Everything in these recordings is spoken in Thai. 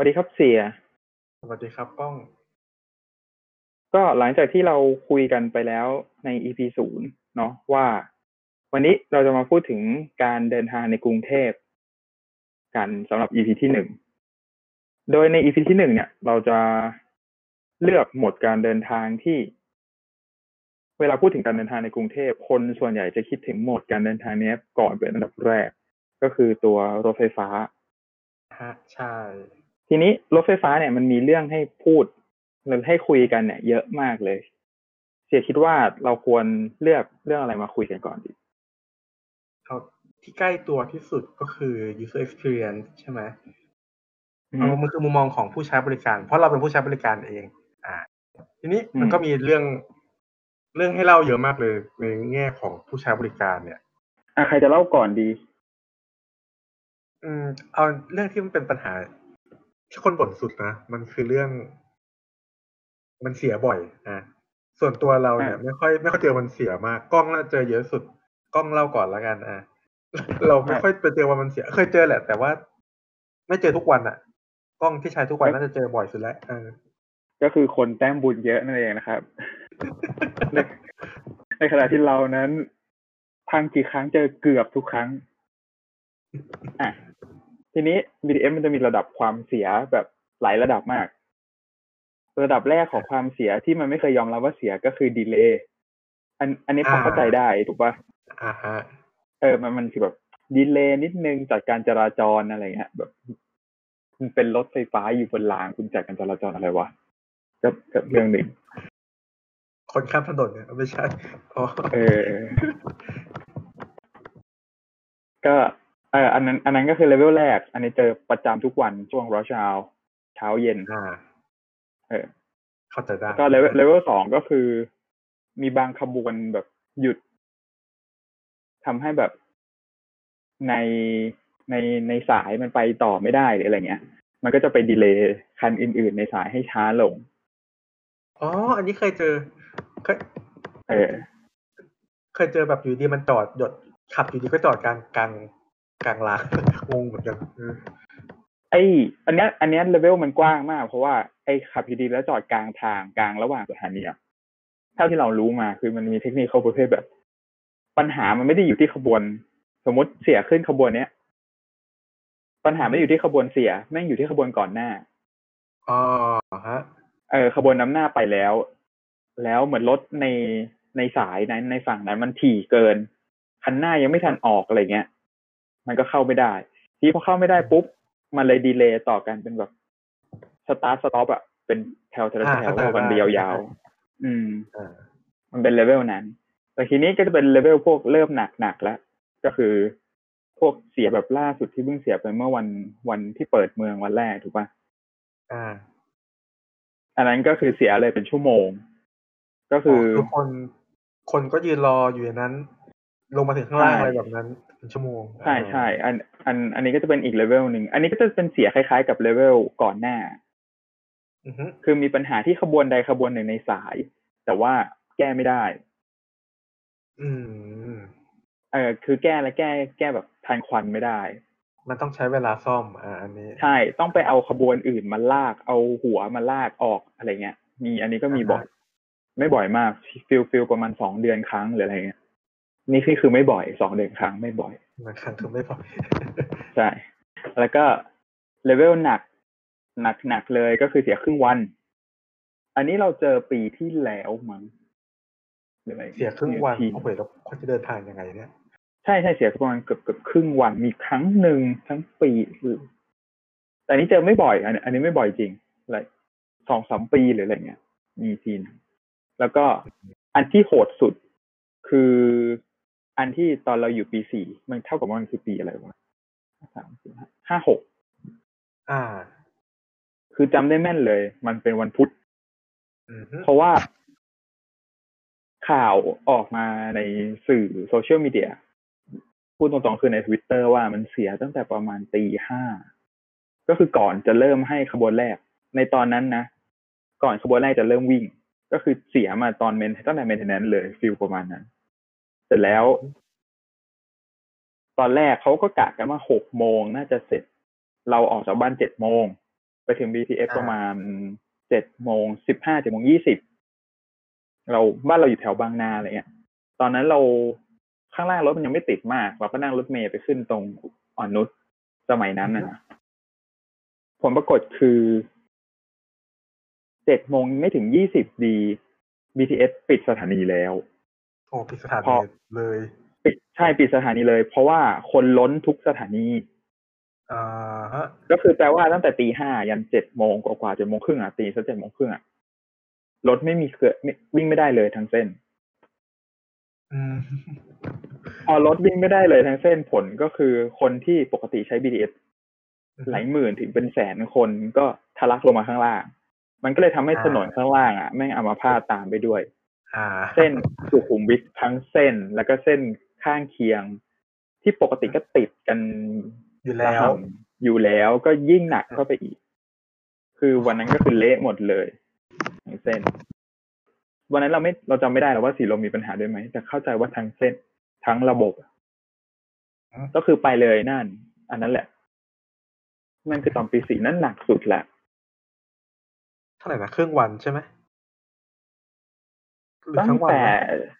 วัสดีครับเสีย สวัสดีครับป้อง ก็หลังจากที่เราคุยกันไปแล้วใน EP ศูนย์เนาะว่า วันนี้เราจะมาพูดถึงการเดินทางในกรุงเทพกันสำหรับ EP ที่หนึ่ง โดยใน EP ที่หนึ่งเนี่ย เราจะเลือกโหมดการเดินทางที่ เวลาพูดถึงการเดินทางในกรุงเทพคนส่วนใหญ่จะคิดถึงโหมดการเดินทางนี้ก่อนเป็นอันดับแรก ก็คือตัวรถไฟฟ้าฮะใช่ ทีนี้รถไฟฟ้าเนี่ยมันมีเรื่องให้พูดหรือให้คุยกันเนี่ย เยอะมากเลยเสียคิดว่าเราควรเลือกเรื่องอะไรมาคุยกันก่อนดีเอาที่ใกล้ตัวที่สุดก็คือ user experience ใช่ไหมอืเอามมันคือมุมมองของผู้ใช้บริการ เพราะเราเป็นผู้ใช้บริการเอง อ่า ทีนี้อืมมันก็มีเรื่องเรื่องให้เล่าเยอะมากเลยในแง่ของผู้ใช้บริการเนี่ย อะใครจะเล่าก่อนดี อืมเอาเรื่องที่มันเป็นปัญหา ที่คนบ่นสุดนะมันคือเรื่องมันเสียบ่อยนะส่วนตัวเราเนี่ยอ่าไม่ค่อยไม่ค่อยเจอมันเสียมากกล้องน่าเจอเยอะสุดกล้องเล่าก่อนแล้วกันอะเราไม่ค่อยไปเจอว่ามันเสีย เคยเจอแหละ แต่ว่า ไม่เจอทุกวันอะ กล้องที่ใช้ทุกวันน่าจะเจอบ่อยสุดแล้วเออก็คือคนแต้มบุญเยอะนั่นเองนะครับ ในในขณะที่เรานั้นพังกี่ครั้งเจอเกือบทุกครั้งอะ ทีนี้ BTS มันจะมีระดับความเสียแบบหลายระดับมาก ระดับแรกของความเสียที่มันไม่เคยยอมรับว่าเสียก็คือดีเลย์อันอันนี้พอเข้าใจได้ถูกปะอ่าฮะเออมันมันคือแบบดีเลย์นิดนึงจากการจราจรอะไรเงี้ยแบบคุณเป็นรถไฟฟ้าอยู่บนรางคุณจัดการจราจรอะไรวะกับกับเรื่องหนึ่งคนข้ามถนนเนี่ยไม่ใช่อ๋อเออ ก็ เอออันนั้นอันนั้นก็คือเลเวลแรก อันนี้เจอประจำทุกวันช่วง rush hour เช้าเย็นอ่าเออเข้าใจได้ก็เลเวลเลเวลสองก็คือ มีบางขบวนแบบหยุดทำให้แบบในในในสายมันไปต่อไม่ได้หรืออะไรเงี้ย มันก็จะไปดีเลย์คันอื่น ๆ ในสายให้ช้าลง อ๋อ อันนี้เคยเจอ เคยเออเคยเจอแบบอยู่ดีมันจอดหยดขับอยู่ดีก็จอดกลางกลางก ลางลางงงเหมือนกันเออไออันเนี้ยอันเนี้ยเลเวลมันกว้างมาก เพราะว่าไอขับอยู่ดีแล้วจอดกลางทางกลางระหว่างสถานีอะเท่าที่เรารู้มาคือมันมีเทคนิคเขาประเภทแบบ ปัญหามันไม่ได้อยู่ที่ขบวน สมมติเสียขึ้นขบวนเนี้ยปัญหาไม่ได้อยู่ที่ขบวนเสียแม่งอยู่ที่ขบวนก่อนหน้าอ๋อฮะ เออขบวนนำหน้าไปแล้ว แล้วเหมือนรถในในสายนั้นในฝั่งนั้นมันถี่เกินคันหน้ายังไม่ทันออกอะไรเงี้ย มันก็เข้าไม่ได้ ทีนี้พอเข้าไม่ได้ปุ๊บ มันเลย delay ต่อกันเป็นแบบ start stop อะเป็นแถวแถวอ่าแถวเข้าใจกันได้เดียวยาวๆอืมอ่ามันเป็นเลเวลนั้น แต่ทีนี้ก็จะเป็นเลเวลพวกเริ่มหนักหนักๆแล้ว ก็คือพวกเสียแบบล่าสุดที่เพิ่งเสียไปเมื่อวันวันที่เปิดเมืองวันแรกถูกปะอ่า อันนั้นก็คือเสียเลยเป็นชั่วโมง ก็คืออคือคนคนก็ยืนรออยู่ในนั้น ลงมาถึงข้างล่างใช่อะไรแบบนั้นเป็นชั่วโมง ใช่ใช่อันอันอันนี้ก็จะเป็นอีกเลเวลหนึ่ง อันนี้ก็จะเป็นเสียคล้ายๆ กับเลเวลก่อนหน้าอือฮึคือมีปัญหาที่ขบวนใดขบวนหนึ่งในสาย แต่ว่าแก้ไม่ได้ อืม เออคือแก้แล้วแก้ แก้แบบทันควันไม่ได้ มันต้องใช้เวลาซ่อม อ่า อันนี้ ใช่ ต้องไปเอาขบวนอื่นมาลาก เอาหัวมาลากออกอะไรเงี้ย มีอันนี้ก็มีอ่าฮะบ่อย ไม่บ่อยมาก feel feel ประมาณสองเดือนครั้งหรืออะไรเงี้ย นี่คือคือไม่บ่อยสองเดือนครั้งไม่บ่อยบางครั้งคือไม่พอใช่แล้วก็เลเวลหนัก หนักหนักเลยก็คือเสียครึ่งวัน อันนี้เราเจอปีที่แล้วมั้งหรืออะไรเสียครึ่งวันทีโอ้โหแล้วเขาจะเดินทางยังไงเนี่ยใช่ใช่เสียประมาณเกือบเกือบครึ่งวันมีครั้งหนึ่งทั้งปีคือแต่อันนี้เจอไม่บ่อย อันนี้อันนี้ไม่บ่อยจริงอะไรสองสามปีหรืออะไรเงี้ยมีทีนงแล้วก็อันที่โหดสุดคือ อันที่ตอนเราอยู่ปีสี่มันเท่ากับว่ามันคือปีอะไรวะสามสี่ห้าห้าหกอ่า คือจำได้แม่นเลย มันเป็นวันพุธอือฮึเพราะว่าข่าวออกมาในสื่อโซเชียลมีเดียพูดตรงๆคือในทวิตเตอร์ว่ามันเสียตั้งแต่ประมาณตีห้าก็คือก่อนจะเริ่มให้ขบวนแรก ในตอนนั้นนะ ก่อนขบวนแรกจะเริ่มวิ่ง ก็คือเสียมาตอนเมนตั้งแต่เมนเทนแนนเลยฟิลประมาณนั้น เสร็จแล้ว ตอนแรกเขาก็กะกันว่าหกโมงน่าจะเสร็จ เราออกจากบ้านเจ็ดโมง ไปถึง BTS ประมาณเจ็ดโมงสิบห้าเจ็ดโมงยี่สิบเราบ้านเราอยู่แถวบางนาอะไรเงี้ย ตอนนั้นเราข้างล่างรถมันยังไม่ติดมากเราก็นั่งรถเมย์ไปขึ้นตรงอ่อนนุชสมัยนั้นนะผลปรากฏคือเจ็ดโมงไม่ถึงยี่สิบดี BTS ปิดสถานีแล้ว โอ้ปิดสถานีเลยปิดใช่ปิดสถานีเลย เพราะว่าคนล้นทุกสถานีอ่าฮะ ก็คือแปลว่าตั้งแต่ตีห้ายันเจ็ดโมงกว่าเจ็ดโมงครึ่งอะตีสักเจ็ดโมงครึ่งอะรถไม่มีเกิดวิ่งไม่ได้เลยทั้งเส้นอืมพอรถวิ่งไม่ได้เลยทั้งเส้นผลก็คือคนที่ปกติใช้ BTS หลายหมื่นถึงเป็นแสนคนก็ทะลักลงมาข้างล่าง มันก็เลยทำให้ถนนข้างล่างอะแม่งอัมาพาตตามไปด้วยอ่า เส้นสุขุมวิททั้งเส้นแล้วก็เส้นข้างเคียง ที่ปกติก็ติดกันอยู่แล้ว อยู่แล้วก็ยิ่งหนักเข้าไปอีก คือวันนั้นก็คือเละหมดเลยทั้งเส้น วันนั้นเราไม่เราจำไม่ได้หรอกว่าสีลมมีปัญหาด้วยไหมแต่เข้าใจว่าทั้งเส้นทั้งระบบอะก็คือไปเลยนั่น อันนั้นแหละนั่นคือตอนปีสี่นั่นหนักสุดแหละเท่าไหร่นะครึ่งวันใช่ไหม หรือตั้งทั้งวันแต่นะ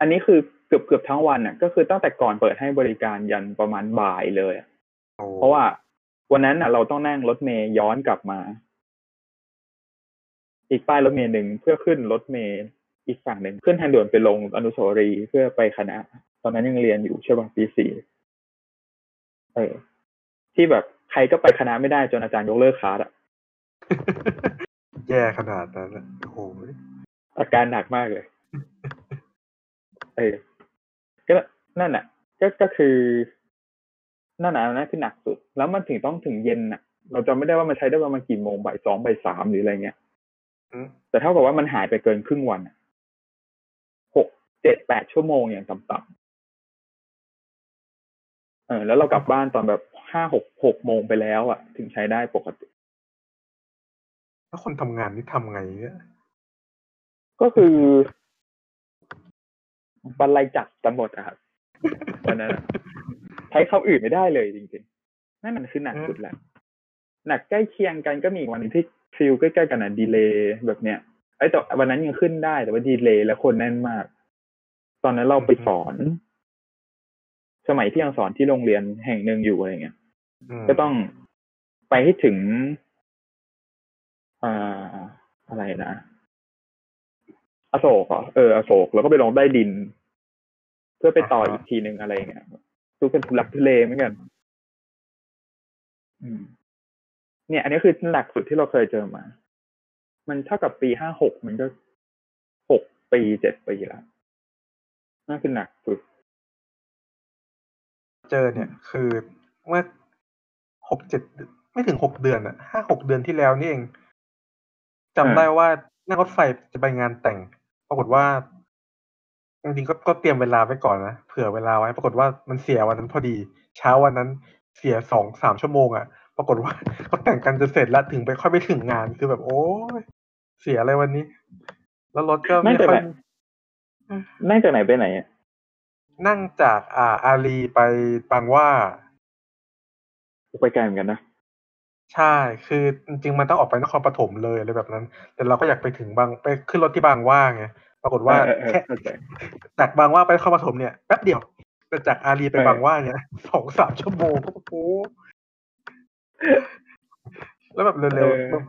อันนี้คือเกือบเกือบทั้งวันอะ ก็คือตั้งแต่ก่อนเปิดให้บริการยันประมาณบ่ายเลยอะโอ้เพราะว่าวันนั้นอะ เราต้องนั่งรถเมย์ย้อนกลับมา อีกป้ายรถเมย์หนึ่งเพื่อขึ้นรถเมย์อีกฝั่งหนึ่งขึ้นทางด่วนไปลงอนุสาวรีย์เพื่อไปคณะ ตอนนั้นยังเรียนอยู่ใช่ป่ะปีสี่เออที่แบบใครก็ไปคณะไม่ได้จนอาจารย์ยกเลิกคลาสอะแย่ขนาดนั้นอะโอ้โห อาการหนักมากเลย เออ ก็นั่นแหละก็ก็คือนั่นน่ะนั่นคือหนักสุด แล้วมันถึงต้องถึงเย็นน่ะ เราจำไม่ได้ว่ามันใช้ได้ประมาณกี่โมงบ่ายสองบ่ายสามหรืออะไรเงี้ยอืมแต่เท่ากับว่ามันหายไปเกินครึ่งวันอะหกเจ็ดแปดชั่วโมงอย่างต่ำๆเออ แล้วเรากลับบ้านตอนแบบห้าหกหกโมงไปแล้วอะถึงใช้ได้ปกติแล้วคนทำงานนี่ทำไงเนี่ย ก็คือบรรลัยจักรกันหมดอะครับวันนั้นอะใช้คำอื่นไม่ได้เลยจริงๆนั่นมันคือหนักสุดแหละหนักใกล้เคียงกันก็มีอีกวันหนึงที่ฟิลใกล้ๆกันอะดีเลย์แบบเนี้ยไอ้ยแต่วันนั้นยังขึ้นได้แต่ว่าดีเลย์แล้วคนแน่นมาก ตอนนั้นเราไปสอน สมัยที่ยังสอนที่โรงเรียนแห่งหนึ่งอยู่อะไรเงี้ยมก็ต้องไปให้ถึงอ่าอะไรนะ อโศกเหรอเอออโศกแล้วก็ไปลงใต้ดิน เพื่อไปต่ออีกทีหนึ่งอะไรเงี้ยทุกเป็นทุลักทุเลเหมือนกันอืมเนี่ย อันนี้คือหนักสุดที่เราเคยเจอมา มันเท่ากับปีห้าหกมันก็หกปีเจ็ดปีแล้วนั่นคือหนักสุด เจอเนี่ย คือเมื่อหกเจ็ดไม่ถึงหกเดือนอะห้าหกเดือนที่แล้วนี่เองจำอ่าได้ว่านั่งรถไฟจะไปงานแต่ง ปรากฏว่าจริงๆก็ก็เตรียมเวลาไว้ก่อนนะเผื่อเวลาไว้ ปรากฏว่ามันเสียวันนั้นพอดี เช้าวันนั้นเสียสองสามชั่วโมงอะปรากฏว่าเขาแต่งกันจะเสร็จแล้วถึงไปค่อยไปถึงงานคือแบบโอ้ยเสียอะไรวันนี้ แล้วรถก็ไม่นั่งจากค่ไหอนยนั่งจากไหนไปไหนอะนั่งจากอ่าอารีไปบางหว่าไปไกลเหมือนกันนะ ใช่ คือจริง ๆ มันต้องออกไปนครปฐมเลยอะไรแบบนั้น แต่เราก็อยากไปถึงบางไปขึ้นรถที่บางหว่าไง ปรากฏว่าเออเออแค่เออเข้าใจจากบางหว่าไปนครปฐมเนี่ยแป๊บเดียวแต่จากอารีไปเออบางหว่าเนี่ยสองสามชั่วโมงก็โอ้โหแล้วแบบเร็วๆแบบ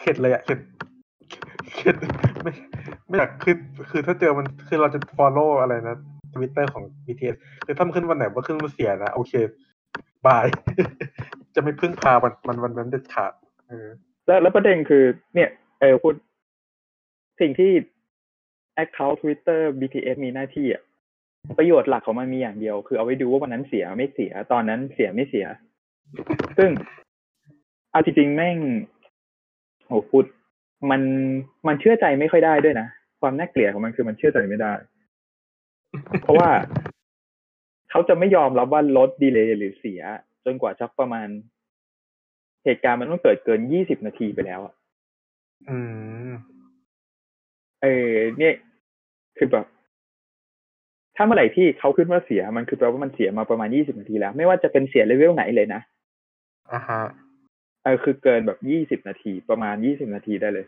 เข็ดเลยอะเข็ดเข็ดไม่ไม่อยากขึ้นคือถ้าเจอมันคือเราจะ follow อะไรนะทวิตเตอร์ของ BTS คือถ้ามันขึ้นวันไหนว่าขึ้นวันเสียนะ โอเค บาย จะไม่พึ่งพาวันมันวันนั้นเด็ดขาดเออแล้วแล้วประเด็นคือ เนี่ยเออพูดสิ่งที่ Account Twitter BTS มีหน้าที่อะประโยชน์หลักของมันมีอย่างเดียว คือเอาไว้ดูว่าวันนั้นเสียไม่เสีย ตอนนั้นเสียไม่เสีย ซึ่งเอาจริงๆแม่งโหพูดมันมันเชื่อใจไม่ค่อยได้ด้วยนะ ความน่าเกลียดของมันคือมันเชื่อใจไม่ได้ เพราะว่า เขาจะไม่ยอมรับว่ารถดีเลย์หรือเสีย จนกว่าสักประมาณ เหตุการณ์มันต้องเกิดเกินยี่สิบนาทีไปแล้วอะอืมเออเนี่ยคือแบบถ้าเมื่อไหร่ที่เขาขึ้นว่าเสีย มันคือแปลว่ามันเสียมาประมาณยี่สิบนาทีแล้ว ไม่ว่าจะเป็นเสียเลเวลไหนเลยนะอ่าฮะเออคือเกินแบบยี่สิบนาทีประมาณยี่สิบนาทีได้เลย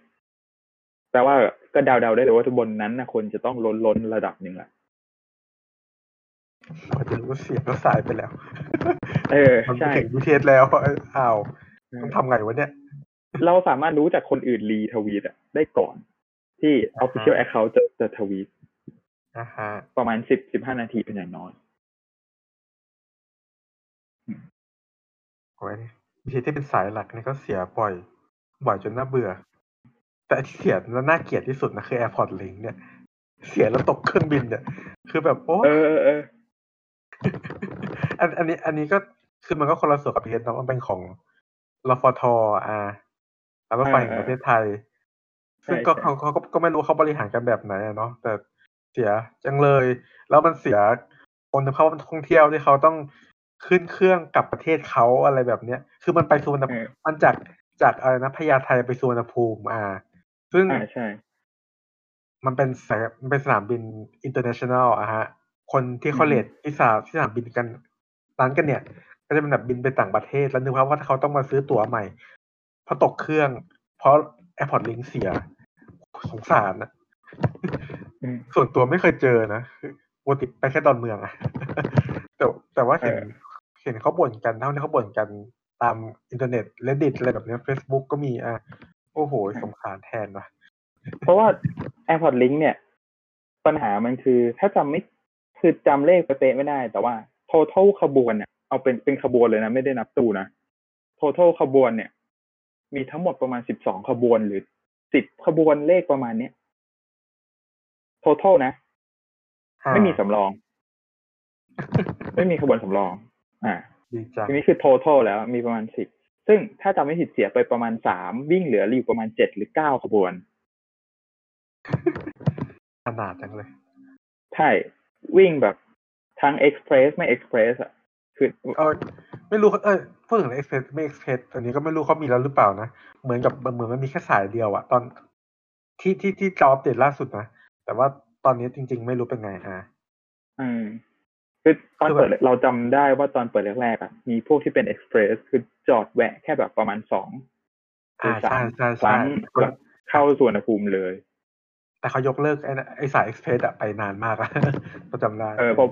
แต่ว่าก็เดาๆได้เลยว่าบนนั้นนะคนจะต้องล้นล้นระดับหนึ่งแหละ พอจะรู้เสียงก็สายไปแล้ว เออมันใช่ถึงยูเทสแล้วอ้าวต้องทำไงวะเนี่ย เราสามารถรู้จากคนอื่นรีทวีตอะได้ก่อน ที่ official account จะจะทวีตอ่าฮะประมาณสิบสิบห้านาทีเป็นอย่างน้อยโอ้ย BTS ที่เป็นสายหลักนี่ก็เสียบ่อย บ่อยจนน่าเบื่อ แต่ที่เสียแล้วน่าเกลียดที่สุดนะคือ Airport Link เนี่ย เสียแล้วตกเครื่องบินเนี่ย คือแบบโอ้เออเออเอออันอันนี้อันนี้ก็คือมันก็คนละส่วนกับ BTS นะมันเป็นของรฟทอ่าแล้วรถไฟแห่งประเทศไทย ซึ่งก็เขาเขาก็ก็ไม่รู้เขาบริหารกันแบบไหนอะเนาะแต่เสียจังเลย แล้วมันเสียคนภาพท่องเที่ยวที่เขาต้องขึ้นเครื่องกลับประเทศเขาอะไรแบบเนี้ย คือมันไปสุวรรณเออมันจากจากอะไรนะพญาไทไปสุวรรณภูมิ อ่า ซึ่งอ่าใช่มันเป็นสายมันเป็นสนามบิน international อะฮะ คนที่เขาอืมเลทที่สนามที่สนามบินกันนั้นกันเนี่ย ก็จะเป็นแบบบินไปต่างประเทศแล้วนึกภาพว่าเขาต้องมาซื้อตั๋วใหม่เพราะตกเครื่อง เพราะ AirPod Link เสีย สงสารนะอืมส่วนตัวไม่เคยเจอนะคือปกติไปแค่ดอนเมืองอะแต่แต่ว่าเห็นเออเห็นเขาบ่นกันเท่าที่เขาบ่นกันตามอินเทอร์เน็ต Reddit อะไรแบบเนี้ย Facebook ก็มีอะโอ้โหสงสารแทนว่ะเพราะว่า AirPod Link เนี่ย ปัญหามันคือ ถ้าจำไม่ คือจำเลขเป๊ะๆไม่ได้ แต่ว่า total ขบวนเนี่ยเอาเป็นเป็นขบวนเลยนะ ไม่ได้นับตู้นะ total ขบวนเนี่ย มีทั้งหมดประมาณสิบสองขบวนหรือสิบขบวนเลขประมาณเนี้ย total นะ ไม่มีสำรอง ไม่มีขบวนสำรอง อ่าดีจังทีนี้คือ total แล้วมีประมาณสิบซึ่งถ้าจำไม่ผิดเสียไปประมาณสามวิ่งเหลืออยู่ประมาณเจ็ดหรือเก้าขบวนขนาดจังเลย ใช่ วิ่งแบบทั้ง express ไม่ express อะคือเออไม่รู้เออพูดถึงเอ็กเพรสไม่เอ็กเพรสอันนี้ก็ไม่รู้เขามีแล้วหรือเปล่านะ เหมือนกับเหมือนมันมีแค่สายเดียวอะตอนที่ที่ที่จออัปเดตล่าสุดนะ แต่ว่าตอนนี้จริง ๆ ไม่รู้เป็นไงอะอืมคือตอนคือแบบเปิดเราจำได้ว่าตอนเปิดแรกๆอะมีพวกที่เป็น express คือจอดแวะแค่แบบประมาณสองหรืออ่าสาใช่มใช่ครั้ใช่งแล้วเข้าสวนภูมิเลย แต่เขายกเลิกไอ้นะไอ้สายเอ็กเพรสอะไปนานมากแล้วเราจำได้เออผม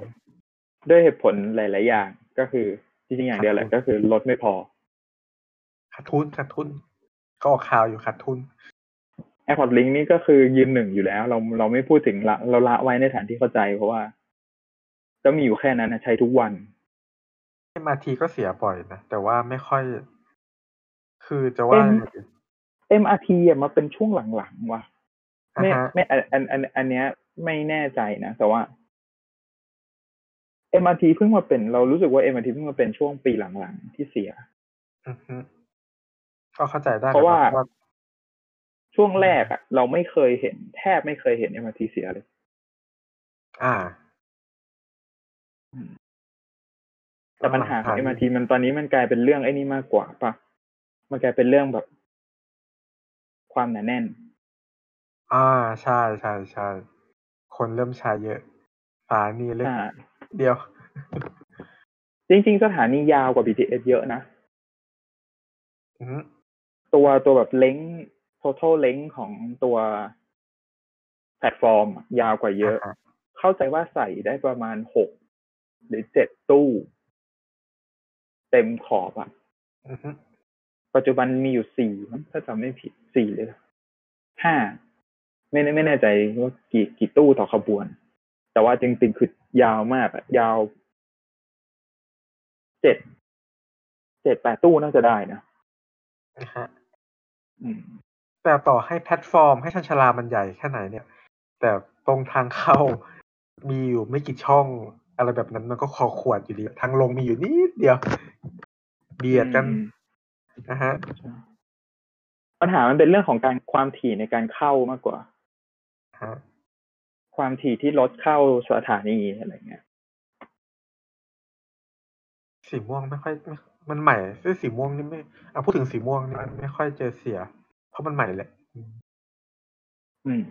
ด้วยเหตุผลหลาย ๆ อย่างก็คือจริงๆอย่างเดียวแหละก็คือรถไม่พอขาดทุนขาดทุนก็ออกข่าวอยู่ขาดทุน AirPod Link นี่ก็คือยืนหนึ่งอยู่แล้ว เราเราไม่พูดถึงละเราละไว้ในฐานที่เข้าใจเพราะว่าก็มีอยู่แค่นั้นนะใช้ทุกวันมาทีก็เสียบ่อยนะ แต่ว่าไม่ค่อย คือจะว่าเอ็มยังไงดี MRT อะมาเป็นช่วงหลังๆว่ะอ่า ไม่ฮะไม่อันอันอันอันเนี้ย ไม่แน่ใจนะแต่ว่า MRT เพิ่งมาเป็น เรารู้สึกว่า MRT เพิ่งมาเป็นช่วงปีหลังๆที่เสียอือฮึก็เข้าใจได้เพราะว่าว่า ช่วงแรกอะ เราไม่เคยเห็น แทบไม่เคยเห็น MRT เสียเลย อ่า แต่ปัญหาของ MRT มันตอนนี้มันกลายเป็นเรื่องไอ้นี่มากกว่าปะมันกลายเป็นเรื่องแบบ ความหนาแน่น อ่าใช่ใช่ใช่คนเริ่มใช้เยอะสายนี้เล็กอ่าเดียว จริง ๆ สถานียาวกว่า BTS เยอะนะอือฮึตัวตัวแบบเล้ง total เล้งของตัวแพลตฟอร์มอะยาวกว่าเยอะาฮเข้าใจว่าใส่ได้ประมาณหกหรือเจ็ดตู้ เต็มขอบอะอือฮึปัจจุบันมีอยู่สี่มั้งถ้าจำไม่ผิดสี่เลยห้า ไม่แน่ไม่แน่ใจว่ากี่กี่ตู้ต่อขบวน แต่ว่าจริงๆคือยาวมากอะยาวเจ็ดเจ็ดแปดตู้น่าจะได้นะนะฮะอืมแต่ต่อให้แพลตฟอร์มให้ชันชาลามันใหญ่แค่ไหนเนี่ย แต่ตรงทางเข้ามีอยู่ไม่กี่ช่องอะไรแบบนั้นมันก็คอขวดอยู่ดีทางลงมีอยู่นิดเดียว เบียดกันอืมนะฮะปัญหามันเป็นเรื่องของการความถี่ในการเข้ามากกว่าฮะ ความถี่ที่รถเข้าสถานีอะไรเงี้ย สีม่วงไม่ค่อยไม่มันใหม่ซึ่งสีม่วงนี่ไม่อะพูดถึงสีม่วงนี่มันไม่ค่อยเจอเสีย เพราะมันใหม่แหละ อืมอืม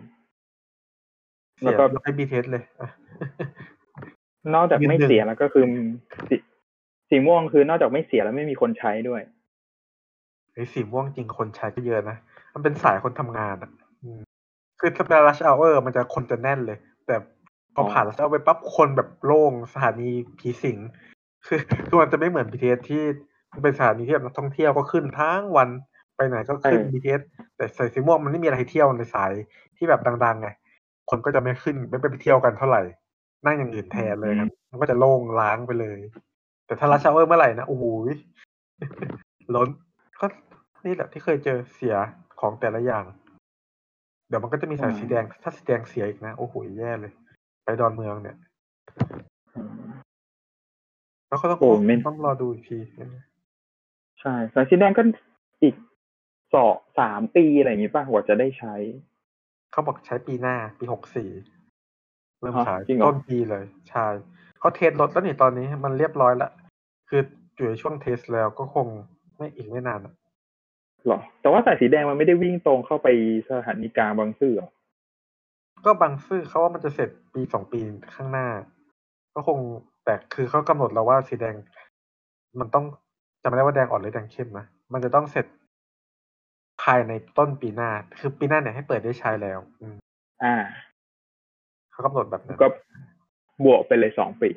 เสีแล้วยก็ยกให้บีเทสเลยอะนอกจากไม่ยืนหนึ่งเสียแล้วก็คือสีสีม่วงคือนอกจากไม่เสียแล้วไม่มีคนใช้ด้วยไอ้สีม่วงจริงคนใช้ก็เยอะนะ มันเป็นสายคนทำงานอะอืม คือถ้าเป็น rush hour มันจะคนจะแน่นเลย แต่พอผ่าน rush hour ไปปั๊บคนแบบโล่งสถานีผีสิง คือคือมันจะไม่เหมือน BTS ที่มันเป็นสถานีที่แบบนักท่องเที่ยวก็ขึ้นทั้งวันไปไหนก็ขึ้น BTS แต่สายสีม่วงมันไม่มีอะไรให้เที่ยวในสายที่แบบดังๆไงคนก็จะไม่ขึ้นไม่ไปเที่ยวกันเท่าไหร่ นั่งอย่างอื่นแทนเลยครับ มันก็จะโล่งล้างไปเลย แต่ถ้า rush hour เมื่อไหร่นะโอ้โหล้นก็นี่แหละที่เคยเจอเสียของแต่ละอย่าง เดี๋ยวมันก็จะมีสายสีแดง ถ้าสีแดงเสียอีกนะ โอ้โหแย่เลย ไปดอนเมืองเนี่ยอืมแล้วก็ต้องโอ้ไม่ต้องรอดูอีกทีใช่สายสีแดงก็อีกสองสามปีอะไรอย่างงี้ป่ะกว่าจะได้ใช้ เขาบอกใช้ปีหน้า ปีหกสี่เริ่มฮะขายจริงเหรอต้นปีเลย ใช่เขาเทสรถแล้วนี่ตอนนี้มันเรียบร้อยแล้วคืออยู่ในช่วงเทสแล้วก็คงไม่อีกไม่นานอะ หรอ แต่ว่าสายสีแดงมันไม่ได้วิ่งตรงเข้าไปสถานีกลางบางซื่อหรอ ก็บางซื่อเขาว่ามันจะเสร็จปีสองปีข้างหน้า ก็คงแต่คือเขากำหนดแล้วว่าสีแดง มันต้องจำไม่ได้ว่าแดงอ่อนหรือแดงเข้มนะ มันจะต้องเสร็จภายในต้นปีหน้า คือปีหน้าเนี่ยให้เปิดได้ใช้แล้ว อืมอ่า เขากำหนดแบบนั้น ก็บวกไปเลยสองปี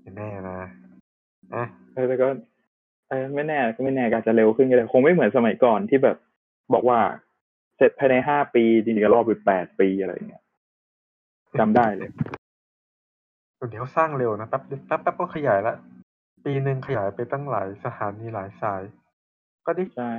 ไม่แน่นะอะเออแต่ก็เออ ไม่แน่ก็ไม่แน่ก็อาจจะเร็วขึ้นก็ได้คงไม่เหมือนสมัยก่อนที่แบบบอกว่าเสร็จภายในห้าปีจริงๆก็รอบไปแปดปีอะไรอย่างเงี้ยจำได้เลยเดี๋ยวเขาสร้างเร็วนะแป๊บแป๊บแป๊บก็ขยายละปีหนึ่งขยายไปตั้งหลายสถานีหลายสาย ก็ดีใช่